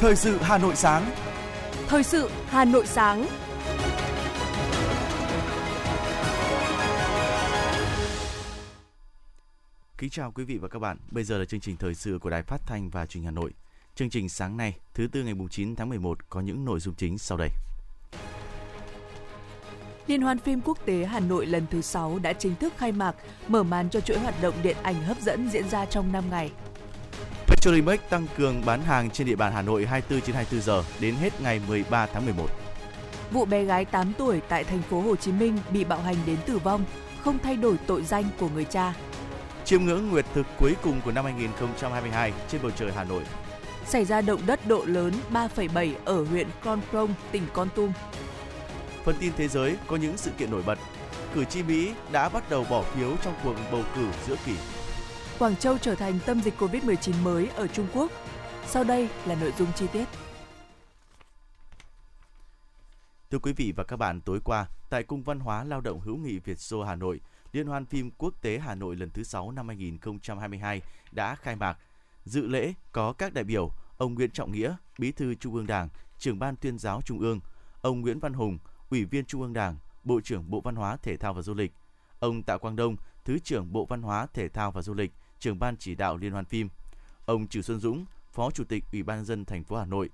Thời sự Hà Nội sáng. Thời sự Hà Nội sáng. Kính chào quý vị và các bạn. Bây giờ là chương trình thời sự của Đài Phát thanh và Truyền hình Hà Nội. Chương trình sáng nay, thứ tư ngày 9 tháng 11 có những nội dung chính sau đây. Liên hoan phim quốc tế Hà Nội lần thứ 6 đã chính thức khai mạc, mở màn cho chuỗi hoạt động điện ảnh hấp dẫn diễn ra trong 5 ngày. Petrolimex tăng cường bán hàng trên địa bàn Hà Nội 24 trên 24 giờ đến hết ngày 13 tháng 11. Vụ bé gái 8 tuổi tại thành phố Hồ Chí Minh bị bạo hành đến tử vong, không thay đổi tội danh của người cha. Chiêm ngưỡng nguyệt thực cuối cùng của năm 2022 trên bầu trời Hà Nội. Xảy ra động đất độ lớn 3,7 ở huyện Con Plong, tỉnh Con Tum. Phần tin thế giới có những sự kiện nổi bật. Cử tri Mỹ đã bắt đầu bỏ phiếu trong cuộc bầu cử giữa kỳ. Quảng Châu trở thành tâm dịch COVID-19 mới ở Trung Quốc. Sau đây là nội dung chi tiết. Thưa quý vị và các bạn, tối qua, tại Cung Văn hóa Lao động Hữu nghị Việt Xô Hà Nội, Liên hoan phim quốc tế Hà Nội lần thứ 6 năm 2022 đã khai mạc. Dự lễ có các đại biểu ông Nguyễn Trọng Nghĩa, Bí thư Trung ương Đảng, trưởng ban tuyên giáo Trung ương, ông Nguyễn Văn Hùng, Ủy viên Trung ương Đảng, Bộ trưởng Bộ Văn hóa Thể thao và Du lịch, ông Tạ Quang Đông, Thứ trưởng Bộ Văn hóa Thể thao và Du lịch, trưởng ban chỉ đạo Liên hoan phim, ông Trừ Xuân Dũng, Phó Chủ tịch Ủy ban nhân dân thành phố Hà Nội,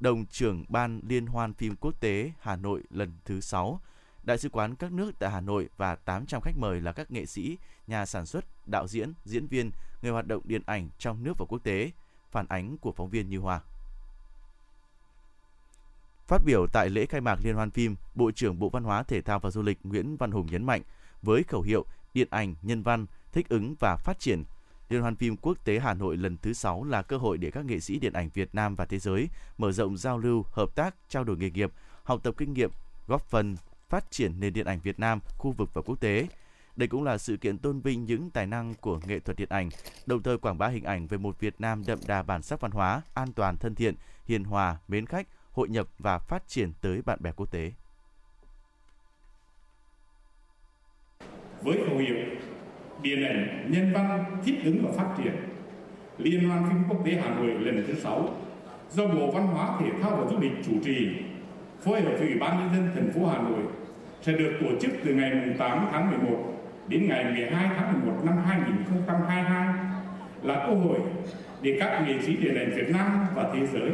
đồng trưởng ban Liên hoan phim quốc tế Hà Nội lần thứ 6, đại sứ quán các nước tại Hà Nội và 800 khách mời là các nghệ sĩ, nhà sản xuất, đạo diễn, diễn viên, người hoạt động điện ảnh trong nước và quốc tế. Phản ánh của phóng viên Như Hoa. Phát biểu tại lễ khai mạc Liên hoan phim, Bộ trưởng Bộ Văn hóa Thể thao và Du lịch Nguyễn Văn Hùng nhấn mạnh, với khẩu hiệu Điện ảnh, nhân văn, thích ứng và phát triển, Liên hoan phim quốc tế Hà Nội lần thứ 6 là cơ hội để các nghệ sĩ điện ảnh Việt Nam và thế giới mở rộng giao lưu, hợp tác, trao đổi nghề nghiệp, học tập kinh nghiệm, góp phần phát triển nền điện ảnh Việt Nam, khu vực và quốc tế. Đây cũng là sự kiện tôn vinh những tài năng của nghệ thuật điện ảnh, đồng thời quảng bá hình ảnh về một Việt Nam đậm đà bản sắc văn hóa, an toàn, thân thiện, hiền hòa, mến khách, hội nhập và phát triển tới bạn bè quốc tế. Với khẩu hiệu điện ảnh nhân văn thích ứng và phát triển, Liên hoan phim quốc tế Hà Nội lần thứ sáu do Bộ Văn hóa Thể thao và Du lịch chủ trì, phối hợp với Ủy ban nhân dân thành phố Hà Nội sẽ được tổ chức từ ngày 8 tháng 11 đến ngày 12 tháng 11 năm 2022 là cơ hội để các nghệ sĩ điện ảnh Việt Nam và thế giới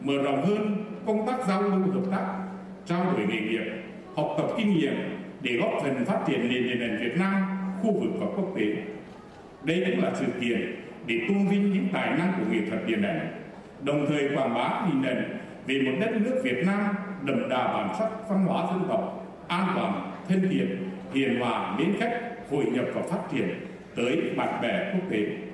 mở rộng hơn công tác giao lưu hợp tác, trao đổi nghề nghiệp, học tập kinh nghiệm để góp phần phát triển nền điện ảnh Việt Nam, khu vực và quốc tế. Đây cũng là sự kiện để tôn vinh những tài năng của nghệ thuật điện ảnh, đồng thời quảng bá hình ảnh về một đất nước Việt Nam đậm đà bản sắc văn hóa dân tộc, an toàn, thân thiện, hiền hòa, mến khách, hội nhập và phát triển tới bạn bè quốc tế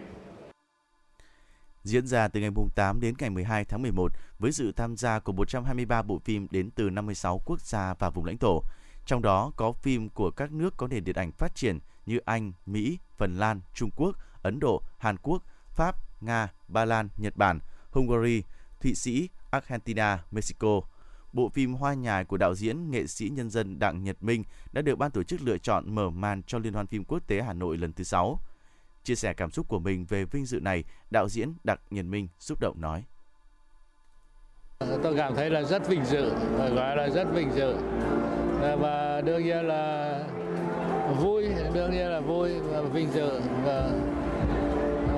diễn ra từ ngày 8 đến ngày 12 tháng 11 với sự tham gia của 123 bộ phim đến từ 56 quốc gia và vùng lãnh thổ. Trong đó có phim của các nước có nền điện ảnh phát triển như Anh, Mỹ, Phần Lan, Trung Quốc, Ấn Độ, Hàn Quốc, Pháp, Nga, Ba Lan, Nhật Bản, Hungary, Thụy Sĩ, Argentina, Mexico. Bộ phim Hoa nhài của đạo diễn nghệ sĩ nhân dân Đặng Nhật Minh đã được ban tổ chức lựa chọn mở màn cho Liên hoan phim quốc tế Hà Nội lần thứ 6. Chia sẻ cảm xúc của mình về vinh dự này, đạo diễn Đặng Nhật Minh xúc động nói. Tôi cảm thấy là rất vinh dự, gọi là rất vinh dự. Và đương nhiên là vui, đương nhiên là vui và vinh dự. Và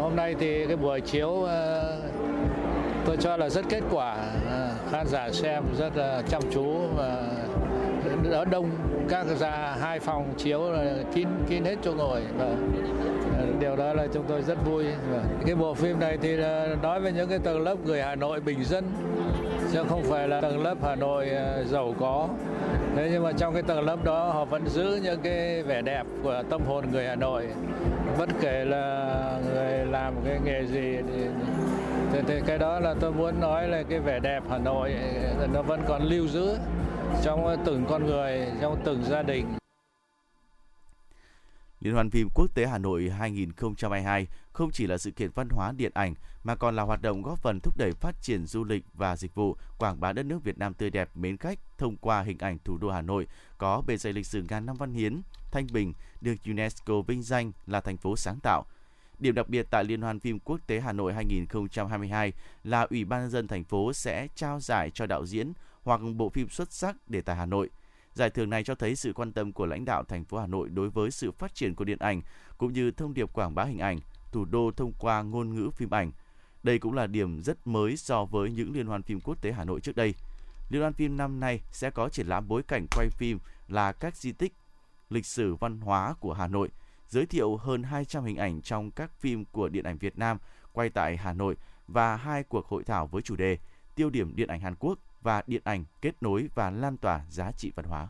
hôm nay thì cái buổi chiếu ờ, tôi cho là rất kết quả. Ờ, khán giả xem rất là chăm chú và ở đông các ra hai phòng chiếu là kín kín hết chỗ ngồi và ờ, điều đó là chúng tôi rất vui cái bộ phim này thì nói về những cái tầng lớp người Hà Nội bình dân chứ không phải là tầng lớp Hà Nội ờ, giàu có. Thế nhưng mà trong cái tầng lớp đó họ vẫn giữ những cái vẻ đẹp của tâm hồn người Hà Nội. Bất kể là người làm cái nghề gì thì, thì, thì cái đó là tôi muốn nói là cái vẻ đẹp Hà Nội nó vẫn còn lưu giữ trong từng con người trong từng gia đình. Liên hoan phim quốc tế Hà Nội 2022 không chỉ là sự kiện văn hóa điện ảnh mà còn là hoạt động góp phần thúc đẩy phát triển du lịch và dịch vụ, quảng bá đất nước Việt Nam tươi đẹp, mến khách thông qua hình ảnh thủ đô Hà Nội có bề dày lịch sử ngàn năm văn hiến, thanh bình, được UNESCO vinh danh là thành phố sáng tạo. Điểm đặc biệt tại Liên hoan phim quốc tế Hà Nội 2022 là Ủy ban nhân dân thành phố sẽ trao giải cho đạo diễn hoặc bộ phim xuất sắc để tại Hà Nội. Giải thưởng này cho thấy sự quan tâm của lãnh đạo thành phố Hà Nội đối với sự phát triển của điện ảnh cũng như thông điệp quảng bá hình ảnh thủ đô thông qua ngôn ngữ phim ảnh. Đây cũng là điểm rất mới so với những liên hoan phim quốc tế Hà Nội trước đây. Liên hoan phim năm nay sẽ có triển lãm bối cảnh quay phim là các di tích lịch sử văn hóa của Hà Nội, giới thiệu hơn 200 hình ảnh trong các phim của điện ảnh Việt Nam quay tại Hà Nội và hai cuộc hội thảo với chủ đề Tiêu điểm điện ảnh Hàn Quốc và điện ảnh kết nối và lan tỏa giá trị văn hóa.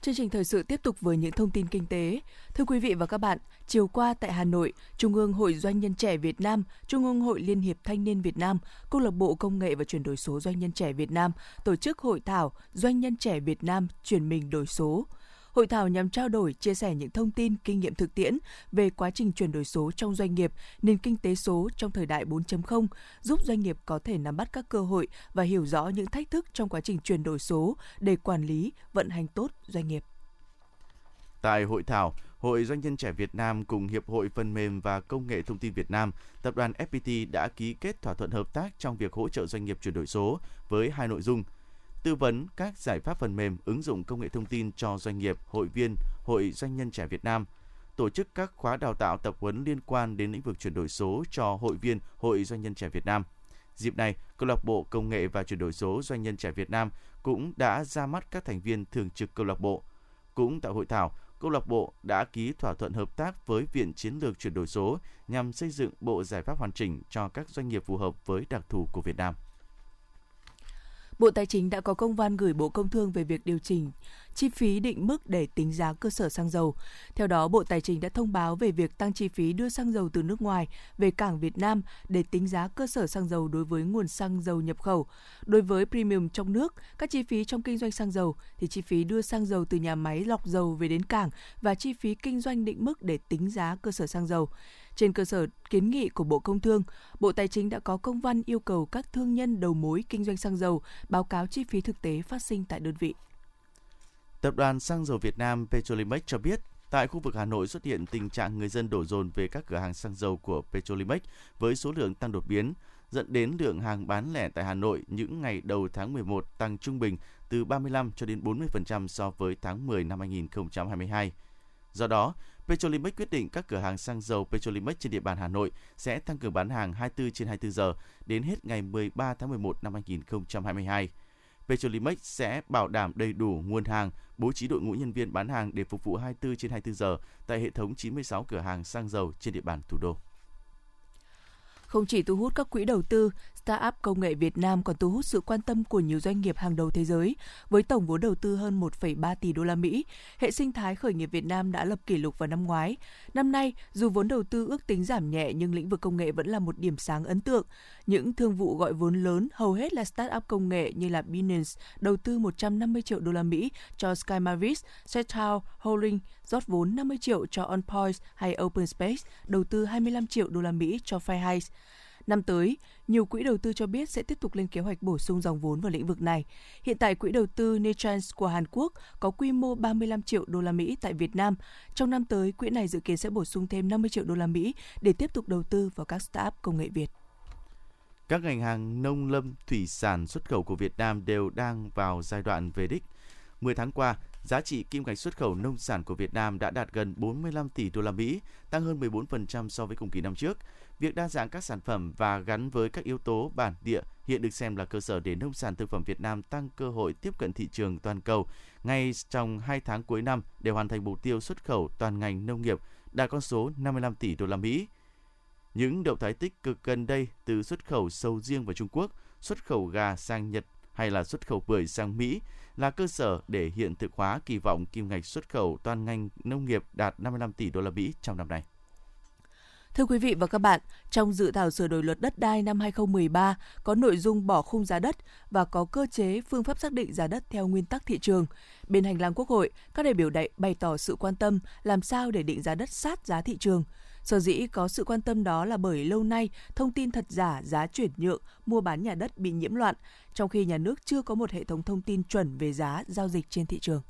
Chương trình thời sự tiếp tục với những thông tin kinh tế. Thưa quý vị và các bạn, chiều qua tại Hà Nội, Trung ương Hội Doanh nhân trẻ Việt Nam, Trung ương Hội Liên hiệp Thanh niên Việt Nam, Câu lạc bộ Công nghệ và chuyển đổi số Doanh nhân trẻ Việt Nam tổ chức hội thảo Doanh nhân trẻ Việt Nam chuyển mình đổi số. Hội thảo nhằm trao đổi, chia sẻ những thông tin, kinh nghiệm thực tiễn về quá trình chuyển đổi số trong doanh nghiệp, nền kinh tế số trong thời đại 4.0, giúp doanh nghiệp có thể nắm bắt các cơ hội và hiểu rõ những thách thức trong quá trình chuyển đổi số để quản lý, vận hành tốt doanh nghiệp. Tại hội thảo, Hội Doanh nhân trẻ Việt Nam cùng Hiệp hội Phần mềm và Công nghệ Thông tin Việt Nam, Tập đoàn FPT đã ký kết thỏa thuận hợp tác trong việc hỗ trợ doanh nghiệp chuyển đổi số với hai nội dung – tư vấn các giải pháp phần mềm ứng dụng công nghệ thông tin cho doanh nghiệp, hội viên, Hội Doanh nhân trẻ Việt Nam, tổ chức các khóa đào tạo tập huấn liên quan đến lĩnh vực chuyển đổi số cho hội viên Hội Doanh nhân trẻ Việt Nam. Dịp này, Câu lạc bộ Công nghệ và chuyển đổi số Doanh nhân trẻ Việt Nam cũng đã ra mắt các thành viên thường trực câu lạc bộ. Cũng tại hội thảo, câu lạc bộ đã ký thỏa thuận hợp tác với Viện Chiến lược chuyển đổi số nhằm xây dựng bộ giải pháp hoàn chỉnh cho các doanh nghiệp phù hợp với đặc thù của Việt Nam. Bộ Tài chính đã có công văn gửi Bộ Công Thương về việc điều chỉnh chi phí định mức để tính giá cơ sở xăng dầu. Theo đó, Bộ Tài chính đã thông báo về việc tăng chi phí đưa xăng dầu từ nước ngoài về cảng Việt Nam để tính giá cơ sở xăng dầu đối với nguồn xăng dầu nhập khẩu. Đối với premium trong nước, các chi phí trong kinh doanh xăng dầu thì chi phí đưa xăng dầu từ nhà máy lọc dầu về đến cảng và chi phí kinh doanh định mức để tính giá cơ sở xăng dầu. Trên cơ sở kiến nghị của Bộ Công Thương, Bộ Tài chính đã có công văn yêu cầu các thương nhân đầu mối kinh doanh xăng dầu báo cáo chi phí thực tế phát sinh tại đơn vị. Tập đoàn Xăng dầu Việt Nam Petrolimex cho biết, tại khu vực Hà Nội xuất hiện tình trạng người dân đổ dồn về các cửa hàng xăng dầu của Petrolimex với số lượng tăng đột biến, dẫn đến lượng hàng bán lẻ tại Hà Nội những ngày đầu tháng 11 tăng trung bình từ 35 cho đến 40% so với tháng 10 năm 2022. Do đó, Petrolimex quyết định các cửa hàng xăng dầu Petrolimex trên địa bàn Hà Nội sẽ tăng cường bán hàng 24 trên 24 giờ đến hết ngày 13 tháng 11 năm 2022. Petrolimex sẽ bảo đảm đầy đủ nguồn hàng, bố trí đội ngũ nhân viên bán hàng để phục vụ 24 trên 24 giờ tại hệ thống 96 cửa hàng xăng dầu trên địa bàn thủ đô. Không chỉ thu hút các quỹ đầu tư, startup công nghệ Việt Nam còn thu hút sự quan tâm của nhiều doanh nghiệp hàng đầu thế giới với tổng vốn đầu tư hơn 1,3 tỷ đô la Mỹ. Hệ sinh thái khởi nghiệp Việt Nam đã lập kỷ lục vào năm ngoái. Năm nay, dù vốn đầu tư ước tính giảm nhẹ nhưng lĩnh vực công nghệ vẫn là một điểm sáng ấn tượng. Những thương vụ gọi vốn lớn hầu hết là startup công nghệ như là Binance đầu tư 150 triệu đô la Mỹ cho SkyMavis, Sethouse Holding rót vốn 50 triệu cho OnPoint hay OpenSpace đầu tư 25 triệu đô la Mỹ cho Fairhays. Năm tới, nhiều quỹ đầu tư cho biết sẽ tiếp tục lên kế hoạch bổ sung dòng vốn vào lĩnh vực này. Hiện tại quỹ đầu tư Netrans của Hàn Quốc có quy mô 35 triệu đô la Mỹ tại Việt Nam. Trong năm tới, quỹ này dự kiến sẽ bổ sung thêm 50 triệu đô la Mỹ để tiếp tục đầu tư vào các startup công nghệ Việt. Các ngành hàng nông lâm, thủy sản xuất khẩu của Việt Nam đều đang vào giai đoạn về đích. 10 tháng qua, giá trị kim ngạch xuất khẩu nông sản của Việt Nam đã đạt gần 45 tỷ đô la Mỹ, tăng hơn 14% so với cùng kỳ năm trước. Việc đa dạng các sản phẩm và gắn với các yếu tố bản địa hiện được xem là cơ sở để nông sản thực phẩm Việt Nam tăng cơ hội tiếp cận thị trường toàn cầu ngay trong 2 tháng cuối năm để hoàn thành mục tiêu xuất khẩu toàn ngành nông nghiệp đạt con số 55 tỷ đô la Mỹ. Những động thái tích cực gần đây từ xuất khẩu sầu riêng vào Trung Quốc, xuất khẩu gà sang Nhật hay là xuất khẩu bưởi sang Mỹ là cơ sở để hiện thực hóa kỳ vọng kim ngạch xuất khẩu toàn ngành nông nghiệp đạt 55 tỷ đô la Mỹ trong năm nay. Thưa quý vị và các bạn, trong dự thảo sửa đổi luật đất đai năm 2013 có nội dung bỏ khung giá đất và có cơ chế phương pháp xác định giá đất theo nguyên tắc thị trường. Bên hành lang Quốc hội, các đại biểu đại bày tỏ sự quan tâm làm sao để định giá đất sát giá thị trường. Sở dĩ có sự quan tâm đó là bởi lâu nay thông tin thật giả giá chuyển nhượng, mua bán nhà đất bị nhiễm loạn, trong khi nhà nước chưa có một hệ thống thông tin chuẩn về giá giao dịch trên thị trường.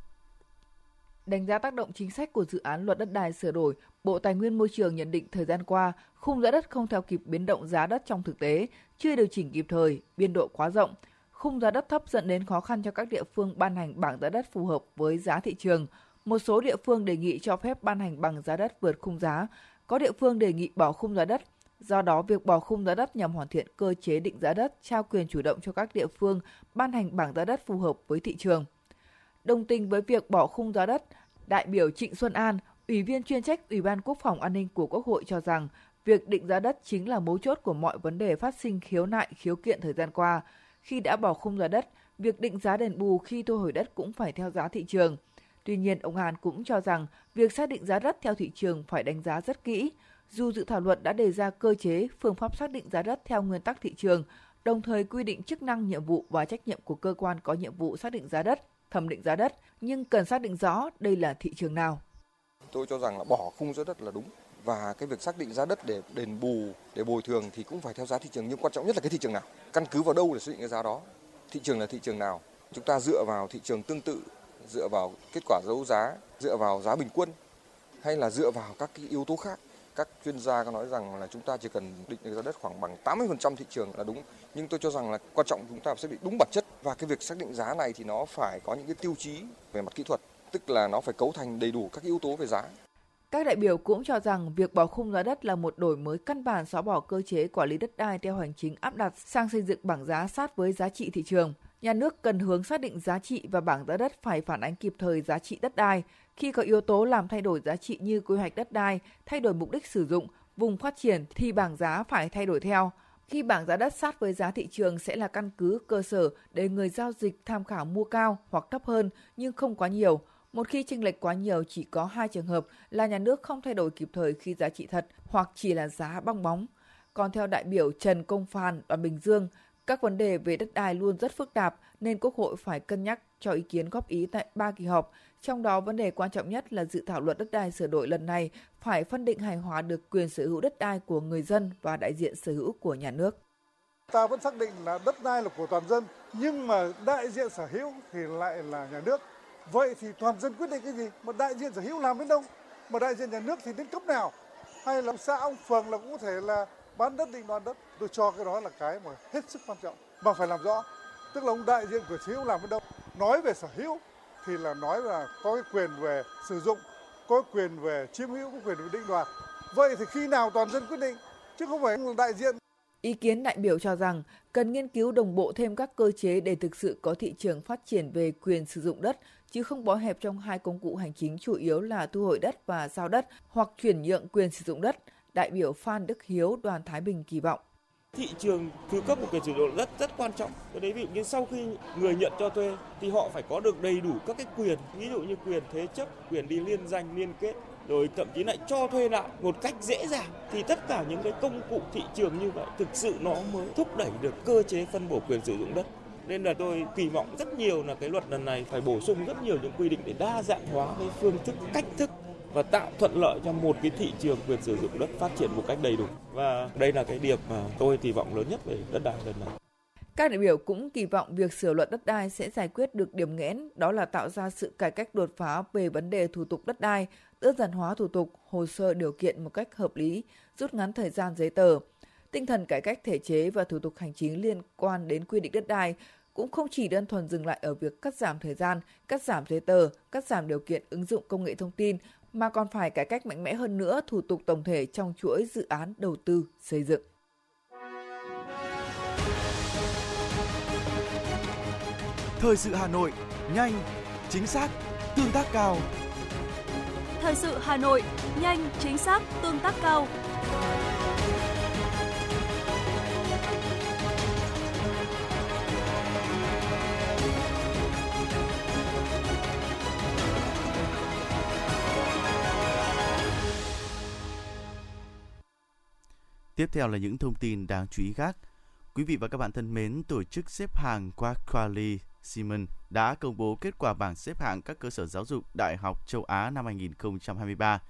Đánh giá tác động chính sách của dự án luật đất đai sửa đổi, Bộ Tài nguyên Môi trường nhận định thời gian qua, khung giá đất không theo kịp biến động giá đất trong thực tế, chưa điều chỉnh kịp thời, biên độ quá rộng. Khung giá đất thấp dẫn đến khó khăn cho các địa phương ban hành bảng giá đất phù hợp với giá thị trường. Một số địa phương đề nghị cho phép ban hành bằng giá đất vượt khung giá, có địa phương đề nghị bỏ khung giá đất. Do đó, việc bỏ khung giá đất nhằm hoàn thiện cơ chế định giá đất, trao quyền chủ động cho các địa phương ban hành bảng giá đất phù hợp với thị trường. Đồng tình với việc bỏ khung giá đất, đại biểu Trịnh Xuân An, Ủy viên chuyên trách Ủy ban Quốc phòng An ninh của Quốc hội cho rằng việc định giá đất chính là mấu chốt của mọi vấn đề phát sinh khiếu nại, khiếu kiện thời gian qua. Khi đã bỏ khung giá đất, việc định giá đền bù khi thu hồi đất cũng phải theo giá thị trường. Tuy nhiên, ông Hàn cũng cho rằng việc xác định giá đất theo thị trường phải đánh giá rất kỹ. Dù dự thảo luật đã đề ra cơ chế, phương pháp xác định giá đất theo nguyên tắc thị trường, đồng thời quy định chức năng, nhiệm vụ và trách nhiệm của cơ quan có nhiệm vụ xác định giá đất, thẩm định giá đất, nhưng cần xác định rõ đây là thị trường nào. Tôi cho rằng là bỏ khung giá đất là đúng và cái việc xác định giá đất để đền bù, để bồi thường thì cũng phải theo giá thị trường nhưng quan trọng nhất là cái thị trường nào. Căn cứ vào đâu để xác định cái giá đó. Thị trường là thị trường nào? Chúng ta dựa vào thị trường tương tự, dựa vào kết quả đấu giá, dựa vào giá bình quân hay là dựa vào các cái yếu tố khác các chuyên gia có nói rằng là chúng ta chỉ cần định giá đất khoảng bằng 80% thị trường là đúng. Nhưng tôi cho rằng là quan trọng chúng ta phải xác định đúng bản chất và cái việc xác định giá này thì nó phải có những cái tiêu chí về mặt kỹ thuật, tức là nó phải cấu thành đầy đủ các yếu tố về giá. Các đại biểu cũng cho rằng việc bỏ khung giá đất là một đổi mới căn bản xóa bỏ cơ chế quản lý đất đai theo hành chính áp đặt sang xây dựng bảng giá sát với giá trị thị trường. Nhà nước cần hướng xác định giá trị và bảng giá đất phải phản ánh kịp thời giá trị đất đai. Khi có yếu tố làm thay đổi giá trị như quy hoạch đất đai, thay đổi mục đích sử dụng, vùng phát triển thì bảng giá phải thay đổi theo. Khi bảng giá đất sát với giá thị trường sẽ là căn cứ cơ sở để người giao dịch tham khảo mua cao hoặc thấp hơn nhưng không quá nhiều. Một khi chênh lệch quá nhiều chỉ có hai trường hợp là nhà nước không thay đổi kịp thời khi giá trị thật hoặc chỉ là giá bong bóng. Còn theo đại biểu Trần Công Phan, đoàn Bình Dương, các vấn đề về đất đai luôn rất phức tạp nên Quốc hội phải cân nhắc cho ý kiến góp ý tại ba kỳ họp. Trong đó vấn đề quan trọng nhất là dự thảo luật đất đai sửa đổi lần này phải phân định hài hòa được quyền sở hữu đất đai của người dân và đại diện sở hữu của nhà nước. Ta vẫn xác định là đất đai là của toàn dân, nhưng mà đại diện sở hữu thì lại là nhà nước. Vậy thì toàn dân quyết định cái gì? Mà đại diện sở hữu làm đến đâu? Mà đại diện nhà nước thì đến cấp nào? Hay là xã ông phường là cũng có thể là bán đất định đoạt đất tôi cho cái đó là cái mà hết sức quan trọng mà phải làm rõ. Tức là ông đại diện của sở hữu làm ở đâu? Nói về sở hữu thì là nói là có cái quyền về sử dụng có quyền về chiếm hữu có quyền về định đoạt. Vậy thì khi nào toàn dân quyết định? Chứ không phải là đại diện. Ý kiến đại biểu cho rằng cần nghiên cứu đồng bộ thêm các cơ chế để thực sự có thị trường phát triển về quyền sử dụng đất, chứ không bó hẹp trong hai công cụ hành chính chủ yếu là thu hồi đất và giao đất hoặc chuyển nhượng quyền sử dụng đất. Đại biểu Phan Đức Hiếu đoàn Thái Bình kỳ vọng. Thị trường thứ cấp một quyền sử dụng đất rất quan trọng. Cái đấy ví dụ như sau khi người nhận cho thuê thì họ phải có được đầy đủ các cái quyền, ví dụ như quyền thế chấp, quyền đi liên danh, liên kết, rồi thậm chí lại cho thuê lại một cách dễ dàng thì tất cả những cái công cụ thị trường như vậy thực sự nó mới thúc đẩy được cơ chế phân bổ quyền sử dụng đất nên là tôi kỳ vọng rất nhiều là cái luật lần này phải bổ sung rất nhiều những quy định để đa dạng hóa cái phương thức cách thức và tạo thuận lợi cho một cái thị trường quyền sử dụng đất phát triển một cách đầy đủ. Và đây là cái điểm mà tôi kỳ vọng lớn nhất về đất đai lần này. Các đại biểu cũng kỳ vọng việc sửa luật đất đai sẽ giải quyết được điểm nghẽn, đó là tạo ra sự cải cách đột phá về vấn đề thủ tục đất đai, đơn giản hóa thủ tục, hồ sơ điều kiện một cách hợp lý, rút ngắn thời gian giấy tờ. Tinh thần cải cách thể chế và thủ tục hành chính liên quan đến quy định đất đai cũng không chỉ đơn thuần dừng lại ở việc cắt giảm thời gian, cắt giảm giấy tờ, cắt giảm điều kiện ứng dụng công nghệ thông tin mà còn phải cải cách mạnh mẽ hơn nữa thủ tục tổng thể trong chuỗi dự án đầu tư xây dựng. Thời sự Hà Nội, nhanh, chính xác, tương tác cao. Thời sự Hà Nội, nhanh, chính xác, tương tác cao. Tiếp theo là những thông tin đáng chú ý khác. Quý vị và các bạn thân mến, tổ chức xếp hạng Quality Simon đã công bố kết quả bảng xếp hạng các cơ sở giáo dục Đại học châu Á năm 2023.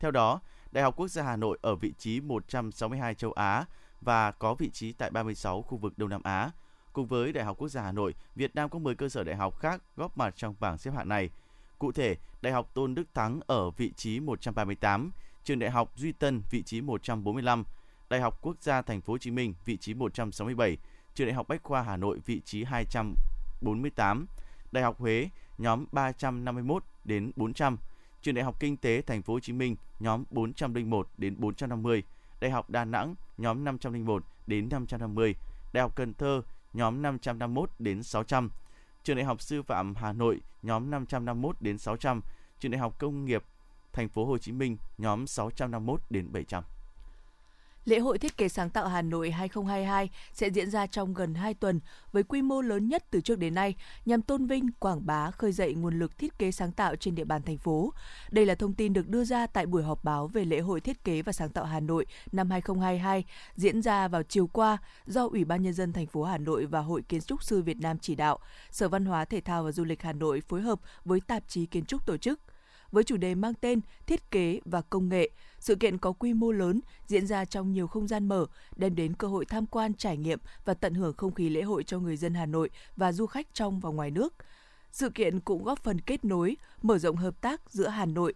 Theo đó, Đại học Quốc gia Hà Nội ở vị trí 162 châu Á và có vị trí tại 36 khu vực Đông Nam Á. Cùng với Đại học Quốc gia Hà Nội, Việt Nam có 10 cơ sở đại học khác góp mặt trong bảng xếp hạng này. Cụ thể, Đại học Tôn Đức Thắng ở vị trí 138, Trường Đại học Duy Tân vị trí 145, Đại học Quốc gia Thành phố Hồ Chí Minh vị trí 167, Trường Đại học Bách khoa Hà Nội vị trí 248, Đại học Huế nhóm 351 đến 400, Trường Đại học Kinh tế Thành phố Hồ Chí Minh nhóm 401 đến 450, Đại học Đà Nẵng nhóm 501 đến 550, Đại học Cần Thơ nhóm 551 đến 600, Trường Đại học Sư phạm Hà Nội nhóm 551 đến 600, Trường Đại học Công nghiệp Thành phố Hồ Chí Minh nhóm 651 đến 700. Lễ hội thiết kế sáng tạo Hà Nội 2022 sẽ diễn ra trong gần 2 tuần với quy mô lớn nhất từ trước đến nay nhằm tôn vinh, quảng bá, khơi dậy nguồn lực thiết kế sáng tạo trên địa bàn thành phố. Đây là thông tin được đưa ra tại buổi họp báo về lễ hội thiết kế và sáng tạo Hà Nội năm 2022 diễn ra vào chiều qua do Ủy ban nhân dân thành phố Hà Nội và Hội Kiến trúc sư Việt Nam chỉ đạo, Sở Văn hóa Thể thao và Du lịch Hà Nội phối hợp với tạp chí kiến trúc tổ chức với chủ đề mang tên Thiết kế và công nghệ. Sự kiện có quy mô lớn, diễn ra trong nhiều không gian mở, đem đến cơ hội tham quan, trải nghiệm và tận hưởng không khí lễ hội cho người dân Hà Nội và du khách trong và ngoài nước. Sự kiện cũng góp phần kết nối, mở rộng hợp tác giữa Hà Nội,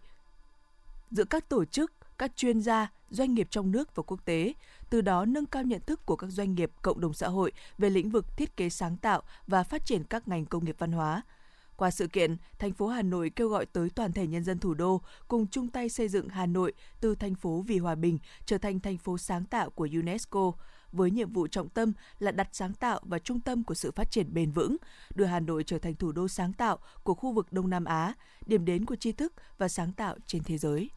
giữa các tổ chức, các chuyên gia, doanh nghiệp trong nước và quốc tế, từ đó nâng cao nhận thức của các doanh nghiệp, cộng đồng xã hội về lĩnh vực thiết kế sáng tạo và phát triển các ngành công nghiệp văn hóa. Qua sự kiện, thành phố Hà Nội kêu gọi tới toàn thể nhân dân thủ đô cùng chung tay xây dựng Hà Nội từ thành phố vì hòa bình trở thành thành phố sáng tạo của UNESCO với nhiệm vụ trọng tâm là đặt sáng tạo và trung tâm của sự phát triển bền vững, đưa Hà Nội trở thành thủ đô sáng tạo của khu vực Đông Nam Á, điểm đến của tri thức và sáng tạo trên thế giới.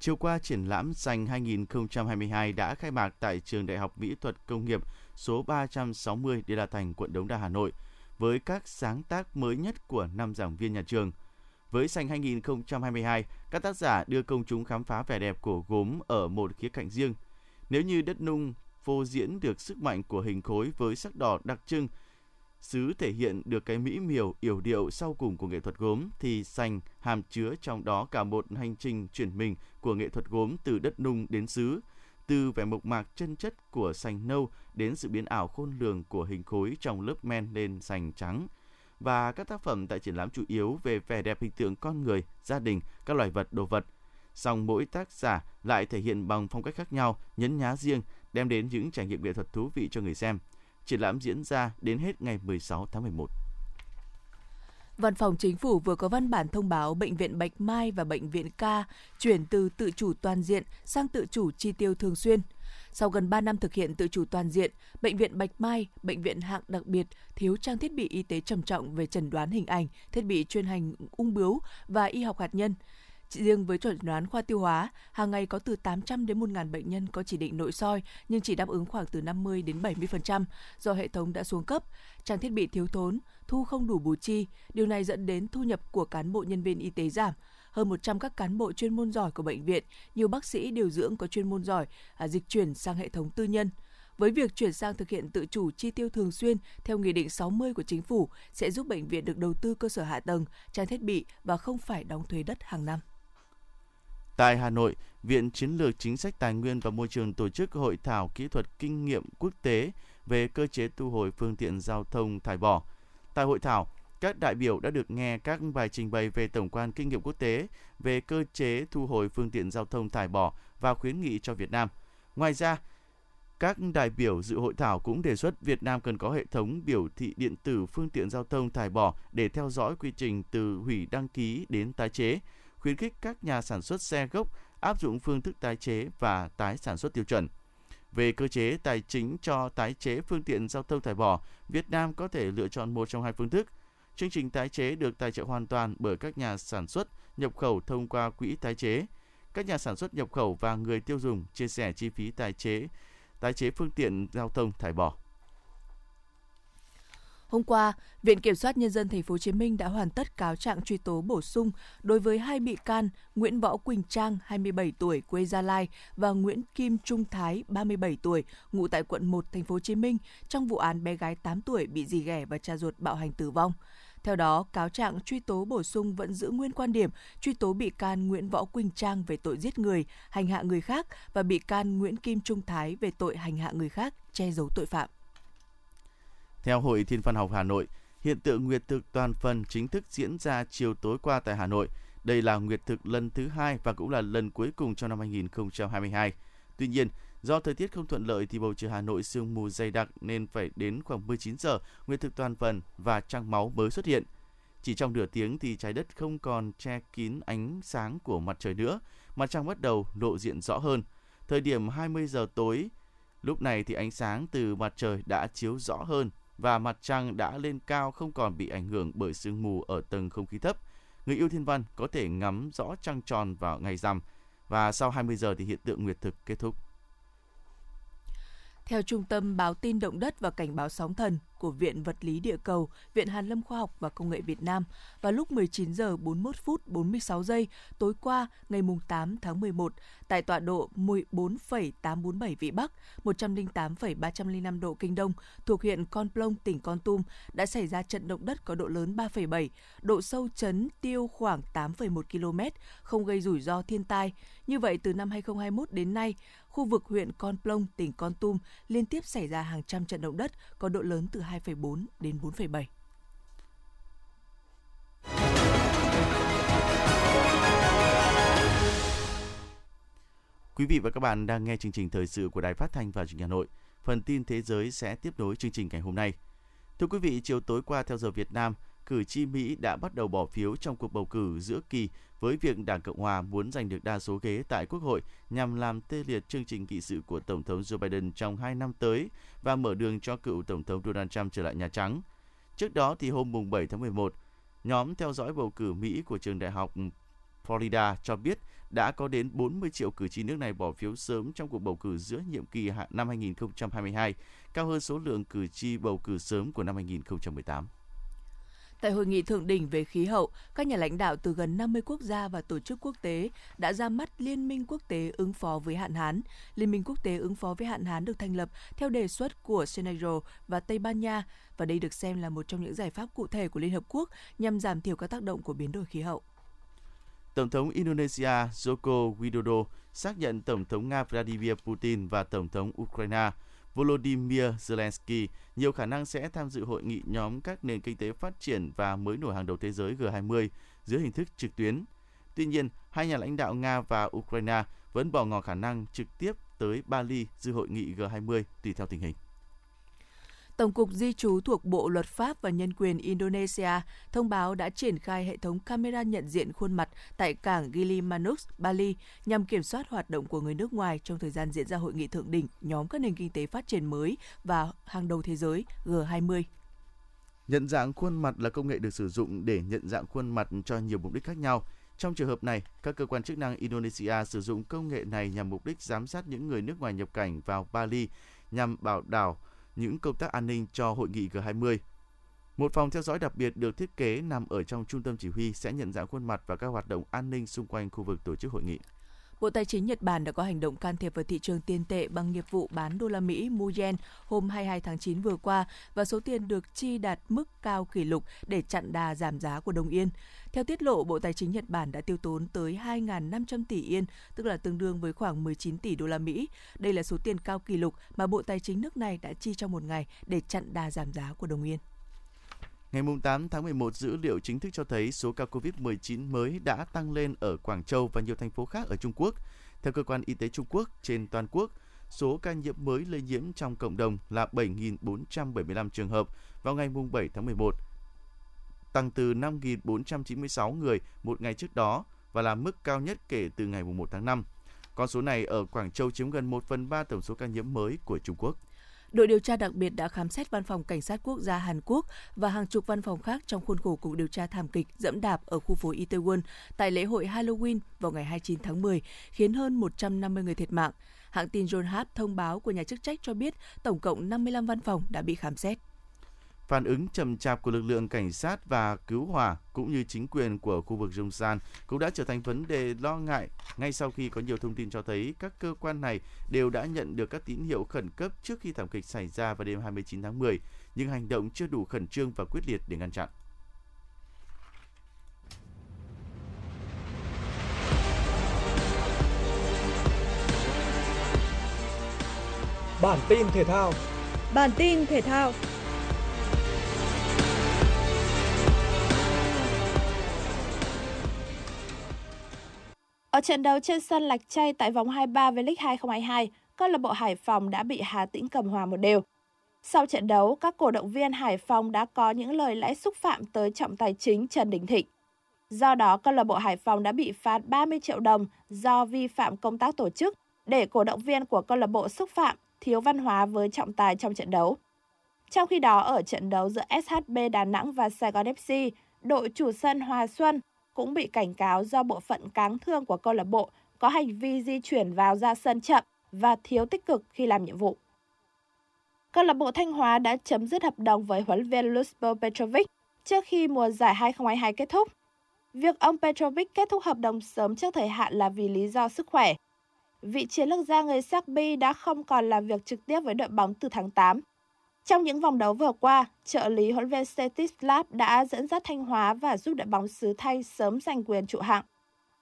Chiều qua, triển lãm Dành 2022 đã khai mạc tại Trường Đại học Mỹ thuật Công nghiệp số 360 Đê La Thành, quận Đống Đa, Hà Nội, với các sáng tác mới nhất của năm giảng viên nhà trường. Với sành 2022, các tác giả đưa công chúng khám phá vẻ đẹp của gốm ở một khía cạnh riêng. Nếu như đất nung phô diễn được sức mạnh của hình khối với sắc đỏ đặc trưng, sứ thể hiện được cái mỹ miều yểu điệu sau cùng của nghệ thuật gốm thì sành hàm chứa trong đó cả một hành trình chuyển mình của nghệ thuật gốm từ đất nung đến sứ, từ vẻ mộc mạc chân chất của sành nâu đến sự biến ảo khôn lường của hình khối trong lớp men lên sành trắng. Và các tác phẩm tại triển lãm chủ yếu về vẻ đẹp hình tượng con người, gia đình, các loài vật, đồ vật. Song mỗi tác giả lại thể hiện bằng phong cách khác nhau, nhấn nhá riêng, đem đến những trải nghiệm nghệ thuật thú vị cho người xem. Triển lãm diễn ra đến hết ngày 16 tháng 11. Văn phòng Chính phủ vừa có văn bản thông báo Bệnh viện Bạch Mai và Bệnh viện K chuyển từ tự chủ toàn diện sang tự chủ chi tiêu thường xuyên. Sau gần 3 năm thực hiện tự chủ toàn diện, Bệnh viện Bạch Mai, bệnh viện hạng đặc biệt, thiếu trang thiết bị y tế trầm trọng về chẩn đoán hình ảnh, thiết bị chuyên hành ung bướu và y học hạt nhân. Riêng với chuẩn đoán khoa tiêu hóa, hàng ngày có từ 800 đến 1.000 bệnh nhân có chỉ định nội soi nhưng chỉ đáp ứng khoảng từ 50 đến 70% do hệ thống đã xuống cấp, trang thiết bị thiếu thốn, thu không đủ bù chi. Điều này dẫn đến thu nhập của cán bộ nhân viên y tế giảm. Hơn 100 các cán bộ chuyên môn giỏi của bệnh viện, nhiều bác sĩ điều dưỡng có chuyên môn giỏi à, dịch chuyển sang hệ thống tư nhân với việc chuyển sang thực hiện tự chủ chi tiêu thường xuyên theo Nghị định 60 của Chính phủ sẽ giúp bệnh viện được đầu tư cơ sở hạ tầng, trang thiết bị và không phải đóng thuế đất hàng năm. Tại Hà Nội, Viện Chiến lược Chính sách Tài nguyên và Môi trường tổ chức hội thảo kỹ thuật kinh nghiệm quốc tế về cơ chế thu hồi phương tiện giao thông thải bỏ. Tại hội thảo, các đại biểu đã được nghe các bài trình bày về tổng quan kinh nghiệm quốc tế về cơ chế thu hồi phương tiện giao thông thải bỏ và khuyến nghị cho Việt Nam. Ngoài ra, các đại biểu dự hội thảo cũng đề xuất Việt Nam cần có hệ thống biểu thị điện tử phương tiện giao thông thải bỏ để theo dõi quy trình từ hủy đăng ký đến tái chế, khuyến khích các nhà sản xuất xe gốc áp dụng phương thức tái chế và tái sản xuất tiêu chuẩn. Về cơ chế tài chính cho tái chế phương tiện giao thông thải bỏ, Việt Nam có thể lựa chọn một trong hai phương thức. Chương trình tái chế được tài trợ hoàn toàn bởi các nhà sản xuất nhập khẩu thông qua quỹ tái chế. Các nhà sản xuất nhập khẩu và người tiêu dùng chia sẻ chi phí tái chế tái chế phương tiện giao thông thải bỏ. Hôm qua, Viện Kiểm soát Nhân dân Thành phố Hồ Chí Minh đã hoàn tất cáo trạng truy tố bổ sung đối với hai bị can Nguyễn Võ Quỳnh Trang, 27 tuổi, quê Gia Lai và Nguyễn Kim Trung Thái, 37 tuổi, ngụ tại quận 1, Thành phố Hồ Chí Minh trong vụ án bé gái 8 tuổi bị dì ghẻ và cha ruột bạo hành tử vong. Theo đó, cáo trạng truy tố bổ sung vẫn giữ nguyên quan điểm truy tố bị can Nguyễn Võ Quỳnh Trang về tội giết người, hành hạ người khác và bị can Nguyễn Kim Trung Thái về tội hành hạ người khác, che giấu tội phạm. Theo Hội Thiên văn học Hà Nội, Hiện tượng nguyệt thực toàn phần chính thức diễn ra chiều tối qua tại Hà Nội. Đây là nguyệt thực lần thứ hai và cũng là lần cuối cùng trong năm 2022. Tuy nhiên, do thời tiết không thuận lợi thì bầu trời Hà Nội sương mù dày đặc nên phải đến khoảng 19 giờ nguyệt thực toàn phần và trăng máu mới xuất hiện. Chỉ trong nửa tiếng thì trái đất không còn che kín ánh sáng của mặt trời nữa, mặt trăng bắt đầu lộ diện rõ hơn. Thời điểm 20 giờ tối, lúc này thì ánh sáng từ mặt trời đã chiếu rõ hơn và mặt trăng đã lên cao không còn bị ảnh hưởng bởi sương mù ở tầng không khí thấp. Người yêu thiên văn có thể ngắm rõ trăng tròn vào ngày rằm và sau 20 giờ thì hiện tượng nguyệt thực kết thúc. Theo Trung tâm Báo tin động đất và Cảnh báo sóng thần của Viện Vật lý Địa cầu, Viện Hàn lâm Khoa học và Công nghệ Việt Nam, vào lúc 19 giờ 41 phút 46 giây tối qua ngày 8 tháng 11, tại tọa độ 14,847 Vĩ Bắc, 108,305 độ Kinh Đông, thuộc huyện Con Plong, tỉnh Con Tum, đã xảy ra trận động đất có độ lớn 3,7, độ sâu chấn tiêu khoảng 8,1 km, không gây rủi ro thiên tai. Như vậy, từ năm 2021 đến nay, khu vực huyện Con Plong, tỉnh Con Tum liên tiếp xảy ra hàng trăm trận động đất có độ lớn từ 2,4 đến 4,7. Quý vị và các bạn đang nghe chương trình thời sự của Đài Phát thanh và Truyền hình Hà Nội. Phần tin thế giới sẽ tiếp nối chương trình ngày hôm nay. Thưa quý vị, chiều tối qua theo giờ Việt Nam, cử tri Mỹ đã bắt đầu bỏ phiếu trong cuộc bầu cử giữa kỳ với việc Đảng Cộng hòa muốn giành được đa số ghế tại Quốc hội nhằm làm tê liệt chương trình nghị sự của Tổng thống Joe Biden trong hai năm tới và mở đường cho cựu Tổng thống Donald Trump trở lại Nhà Trắng. Trước đó thì hôm 7 tháng 11, nhóm theo dõi bầu cử Mỹ của trường đại học Florida cho biết đã có đến 40 triệu cử tri nước này bỏ phiếu sớm trong cuộc bầu cử giữa nhiệm kỳ năm 2022, cao hơn số lượng cử tri bầu cử sớm của năm 2018. Tại hội nghị thượng đỉnh về khí hậu, các nhà lãnh đạo từ gần 50 quốc gia và tổ chức quốc tế đã ra mắt Liên minh quốc tế ứng phó với hạn hán. Liên minh quốc tế ứng phó với hạn hán được thành lập theo đề xuất của Senegal và Tây Ban Nha và đây được xem là một trong những giải pháp cụ thể của Liên Hợp Quốc nhằm giảm thiểu các tác động của biến đổi khí hậu. Tổng thống Indonesia Joko Widodo xác nhận Tổng thống Nga Vladimir Putin và Tổng thống Ukraine Volodymyr Zelensky nhiều khả năng sẽ tham dự hội nghị nhóm các nền kinh tế phát triển và mới nổi hàng đầu thế giới G20 dưới hình thức trực tuyến. Tuy nhiên, hai nhà lãnh đạo Nga và Ukraine vẫn bỏ ngỏ khả năng trực tiếp tới Bali dự hội nghị G20 tùy theo tình hình. Tổng cục Di trú thuộc Bộ Luật pháp và Nhân quyền Indonesia thông báo đã triển khai hệ thống camera nhận diện khuôn mặt tại cảng Gili Manuk, Bali nhằm kiểm soát hoạt động của người nước ngoài trong thời gian diễn ra hội nghị thượng đỉnh nhóm các nền kinh tế phát triển mới và hàng đầu thế giới G20. Nhận dạng khuôn mặt là công nghệ được sử dụng để nhận dạng khuôn mặt cho nhiều mục đích khác nhau. Trong trường hợp này, các cơ quan chức năng Indonesia sử dụng công nghệ này nhằm mục đích giám sát những người nước ngoài nhập cảnh vào Bali nhằm bảo đảo những công tác an ninh cho hội nghị G20. Một phòng theo dõi đặc biệt được thiết kế nằm ở trong trung tâm chỉ huy sẽ nhận dạng khuôn mặt và các hoạt động an ninh xung quanh khu vực tổ chức hội nghị. Bộ Tài chính Nhật Bản đã có hành động can thiệp vào thị trường tiền tệ bằng nghiệp vụ bán đô la Mỹ mua yen hôm 22 tháng 9 vừa qua và số tiền được chi đạt mức cao kỷ lục để chặn đà giảm giá của đồng yên. Theo tiết lộ, Bộ Tài chính Nhật Bản đã tiêu tốn tới 2.500 tỷ yên, tức là tương đương với khoảng 19 tỷ đô la Mỹ. Đây là số tiền cao kỷ lục mà Bộ Tài chính nước này đã chi trong một ngày để chặn đà giảm giá của đồng yên. Ngày 8 tháng 11, dữ liệu chính thức cho thấy số ca COVID-19 mới đã tăng lên ở Quảng Châu và nhiều thành phố khác ở Trung Quốc. Theo cơ quan y tế Trung Quốc, trên toàn quốc, số ca nhiễm mới lây nhiễm trong cộng đồng là 7.475 trường hợp vào ngày 7 tháng 11, tăng từ 5.496 người một ngày trước đó và là mức cao nhất kể từ ngày 1 tháng 5. Con số này ở Quảng Châu chiếm gần 1 phần 3 tổng số ca nhiễm mới của Trung Quốc đội điều tra đặc biệt đã khám xét văn phòng cảnh sát quốc gia Hàn Quốc và hàng chục văn phòng khác trong khuôn khổ cuộc điều tra thảm kịch dẫm đạp ở khu phố Itaewon tại lễ hội Halloween vào ngày 29 tháng 10, khiến hơn 150 người thiệt mạng. Hãng tin Yonhap thông báo của nhà chức trách cho biết tổng cộng 55 văn phòng đã bị khám xét. Phản ứng chậm chạp của lực lượng cảnh sát và cứu hỏa cũng như chính quyền của khu vực Jongsan cũng đã trở thành vấn đề lo ngại ngay sau khi có nhiều thông tin cho thấy các cơ quan này đều đã nhận được các tín hiệu khẩn cấp trước khi thảm kịch xảy ra vào đêm 29 tháng 10, nhưng hành động chưa đủ khẩn trương và quyết liệt để ngăn chặn. Bản tin thể thao Bản tin thể thao Ở trận đấu trên sân Lạch Tray tại vòng 23 V-League 2022, câu lạc bộ Hải Phòng đã bị Hà Tĩnh cầm hòa một đều. Sau trận đấu, các cổ động viên Hải Phòng đã có những lời lẽ xúc phạm tới trọng tài chính Trần Đình Thịnh. Do đó, câu lạc bộ Hải Phòng đã bị phạt 30 triệu đồng do vi phạm công tác tổ chức để cổ động viên của câu lạc bộ xúc phạm, thiếu văn hóa với trọng tài trong trận đấu. Trong khi đó, ở trận đấu giữa SHB Đà Nẵng và Sài Gòn FC, đội chủ sân Hòa Xuân cũng bị cảnh cáo do bộ phận cáng thương của câu lạc bộ có hành vi di chuyển vào ra sân chậm và thiếu tích cực khi làm nhiệm vụ. Câu lạc bộ Thanh Hóa đã chấm dứt hợp đồng với huấn luyện viên Lusbo Petrovic trước khi mùa giải 2022 kết thúc. Việc ông Petrovic kết thúc hợp đồng sớm trước thời hạn là vì lý do sức khỏe. Vị chiến lược gia người Serbia đã không còn làm việc trực tiếp với đội bóng từ tháng 8. Trong những vòng đấu vừa qua, trợ lý huấn luyện Stetislav đã dẫn dắt Thanh Hóa và giúp đội bóng xứ Thanh sớm giành quyền trụ hạng.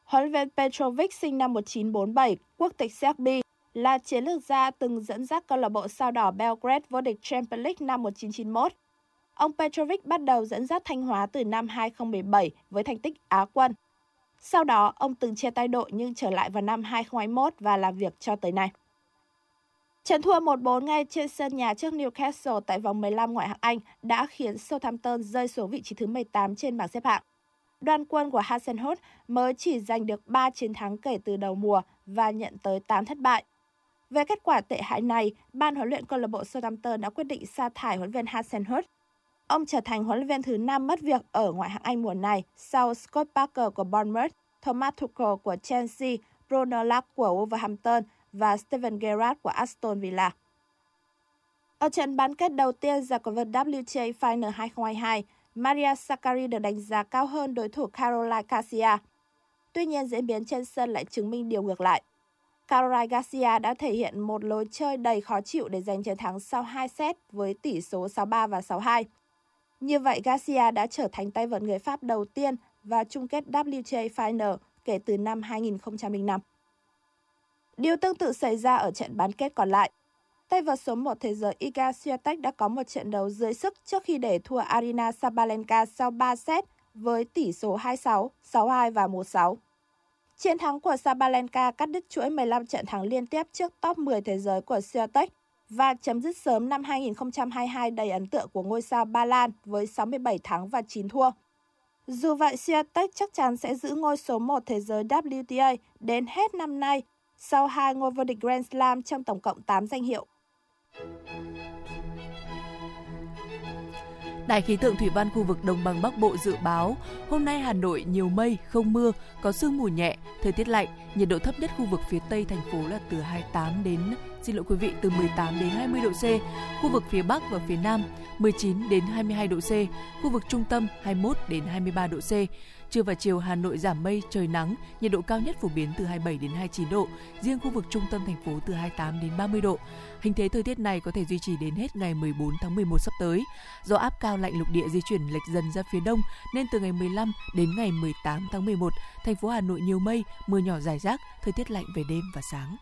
Huấn luyện Petrovic sinh năm 1947, quốc tịch Serbia, là chiến lược gia từng dẫn dắt câu lạc bộ sao đỏ Belgrade vô địch Champions League năm 1991. Ông Petrovic bắt đầu dẫn dắt Thanh Hóa từ năm 2017 với thành tích Á quân. Sau đó, ông từng chia tay đội nhưng trở lại vào năm 2021 và làm việc cho tới nay. Trận thua 1-4 ngay trên sân nhà trước Newcastle tại vòng 15 ngoại hạng Anh đã khiến Southampton rơi xuống vị trí thứ 18 trên bảng xếp hạng. Đoàn quân của Hasenhut mới chỉ giành được 3 chiến thắng kể từ đầu mùa và nhận tới 8 thất bại. Về kết quả tệ hại này, ban huấn luyện câu lạc bộ Southampton đã quyết định sa thải huấn luyện viên Hasenhut. Ông trở thành huấn luyện viên thứ 5 mất việc ở ngoại hạng Anh mùa này sau Scott Parker của Bournemouth, Thomas Tuchel của Chelsea, Bruno Lage của Wolverhampton và Steven Gerrard của Aston Villa. Ở trận bán kết đầu tiên giải quần vợt WTA Final 2022, Maria Sakkari được đánh giá cao hơn đối thủ Caroline Garcia. Tuy nhiên, diễn biến trên sân lại chứng minh điều ngược lại. Caroline Garcia đã thể hiện một lối chơi đầy khó chịu để giành chiến thắng sau 2 set với tỷ số 6-3 và 6-2. Như vậy, Garcia đã trở thành tay vợt người Pháp đầu tiên vào chung kết WTA Final kể từ năm 2005. Điều tương tự xảy ra ở trận bán kết còn lại. Tay vợt số 1 thế giới Iga Swiatek đã có một trận đấu dưới sức trước khi để thua Arina Sabalenka sau 3 set với tỷ số 26, 62 và 16. Chiến thắng của Sabalenka cắt đứt chuỗi 15 trận thắng liên tiếp trước top 10 thế giới của Swiatek và chấm dứt sớm năm 2022 đầy ấn tượng của ngôi sao Ba Lan với 67 thắng và 9 thua. Dù vậy, Swiatek chắc chắn sẽ giữ ngôi số 1 thế giới WTA đến hết năm nay sau hai ngôi vô địch Grand Slam trong tổng cộng 8 danh hiệu. Đài khí tượng thủy văn khu vực Đồng bằng Bắc Bộ dự báo, hôm nay Hà Nội nhiều mây, không mưa, có sương mù nhẹ, thời tiết lạnh, nhiệt độ thấp nhất khu vực phía Tây thành phố là từ 28 đến xin lỗi quý vị từ 18 đến 20 độ C, khu vực phía Bắc và phía Nam 19 đến 22 độ C, khu vực trung tâm 21 đến 23 độ C. Trưa và chiều Hà Nội giảm mây, trời nắng, nhiệt độ cao nhất phổ biến từ 27 đến 29 độ, riêng khu vực trung tâm thành phố từ 28 đến 30 độ. Hình thế thời tiết này có thể duy trì đến hết ngày 14 tháng 11 sắp tới. Do áp cao lạnh lục địa di chuyển lệch dần ra phía đông nên từ ngày 15 đến ngày 18 tháng 11, thành phố Hà Nội nhiều mây, mưa nhỏ rải rác, thời tiết lạnh về đêm và sáng.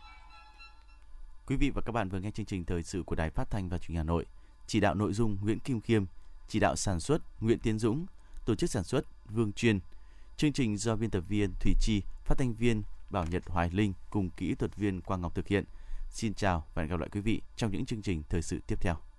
Quý vị và các bạn vừa nghe chương trình thời sự của Đài Phát thanh và Truyền hình Hà Nội. Chỉ đạo nội dung Nguyễn Kim Khiêm, chỉ đạo sản xuất Nguyễn Tiến Dũng, tổ chức sản xuất Vương Chuyên. Chương trình do biên tập viên Thủy Chi, phát thanh viên Bảo Nhật Hoài Linh cùng kỹ thuật viên Quang Ngọc thực hiện. Xin chào và hẹn gặp lại quý vị trong những chương trình thời sự tiếp theo.